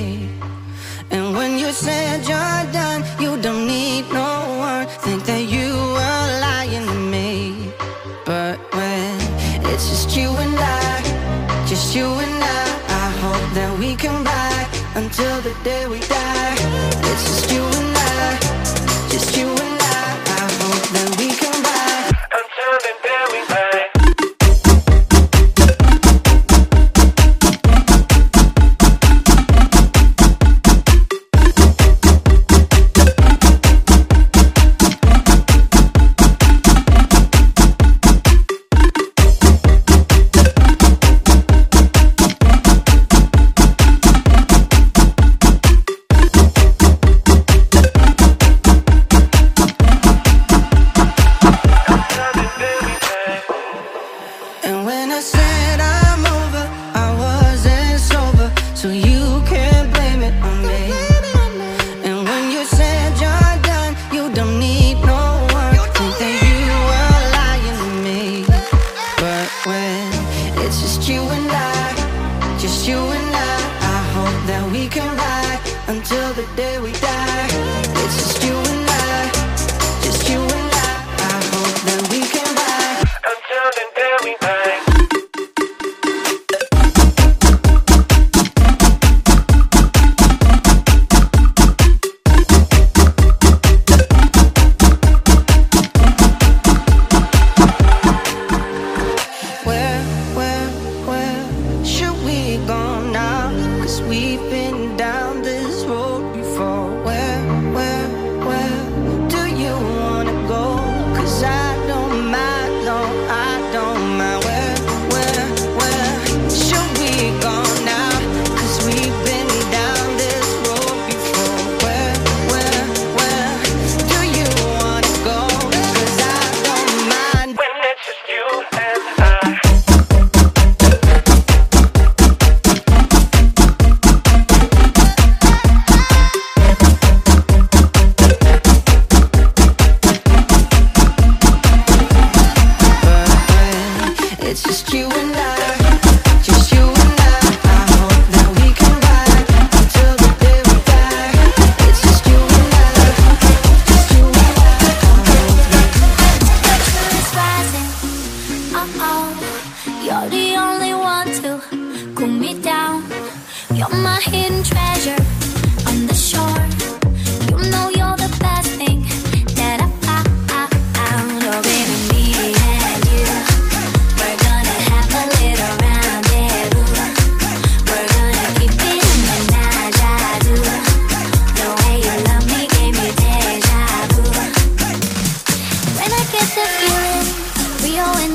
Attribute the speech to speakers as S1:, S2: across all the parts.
S1: way.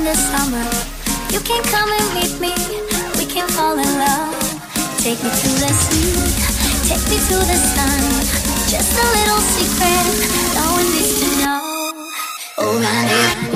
S1: the summer. You can come and meet me, we can fall in love. Take me to
S2: the sea, take me to the sun. Just a little secret, no one needs to know. Oh, honey.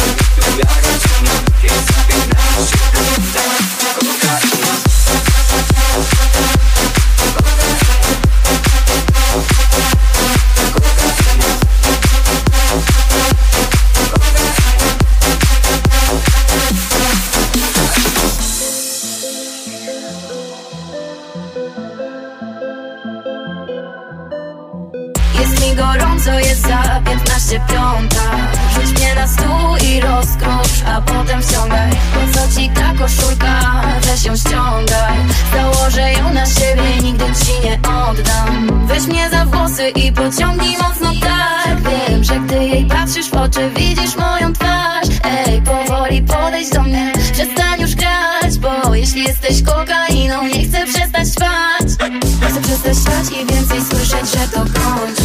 S2: Yeah. podejść do mnie Przestań już grać, bo jeśli jesteś kokainą Nie chcę przestać spać. Nie chcę przestać spać i więcej słyszeć, że to
S3: kończy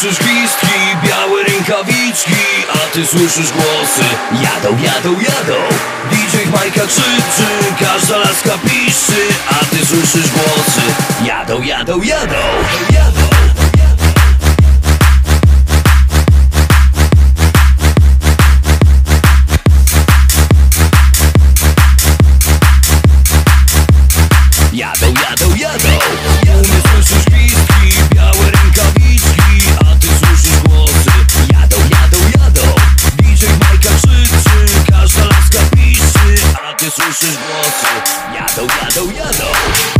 S3: słyszysz gwizdki, białe rękawiczki A ty słyszysz głosy, jadą, jadą, jadą. DJ Majka krzyczy, każda laska piszczy A ty słyszysz głosy, jadą, jadą, jadą, jadą.
S4: Collado.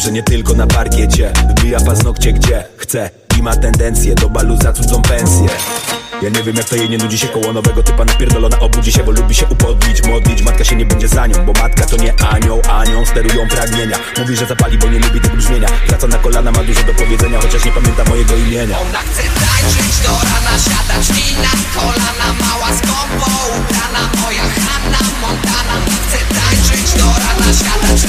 S4: Dobrze nie tylko na parkiecie. Wbija paznokcie gdzie chce I ma tendencję do balu za cudzą pensję. Ja nie wiem jak to jej nie nudzi się koło nowego typa napierdolona obudzi się, bo lubi się upodlić, modlić. Matka się nie będzie za nią, bo matka to nie anioł, anią sterują pragnienia. Mówi, że zapali, bo nie lubi tego brzmienia. Wraca na kolana, ma dużo do powiedzenia, chociaż nie pamięta mojego imienia.
S5: Ona chce tańczyć do rana, siadać mi na kolana Mała skąpo ubrana, moja Hanna Montana. Chce tańczyć do rana, siadać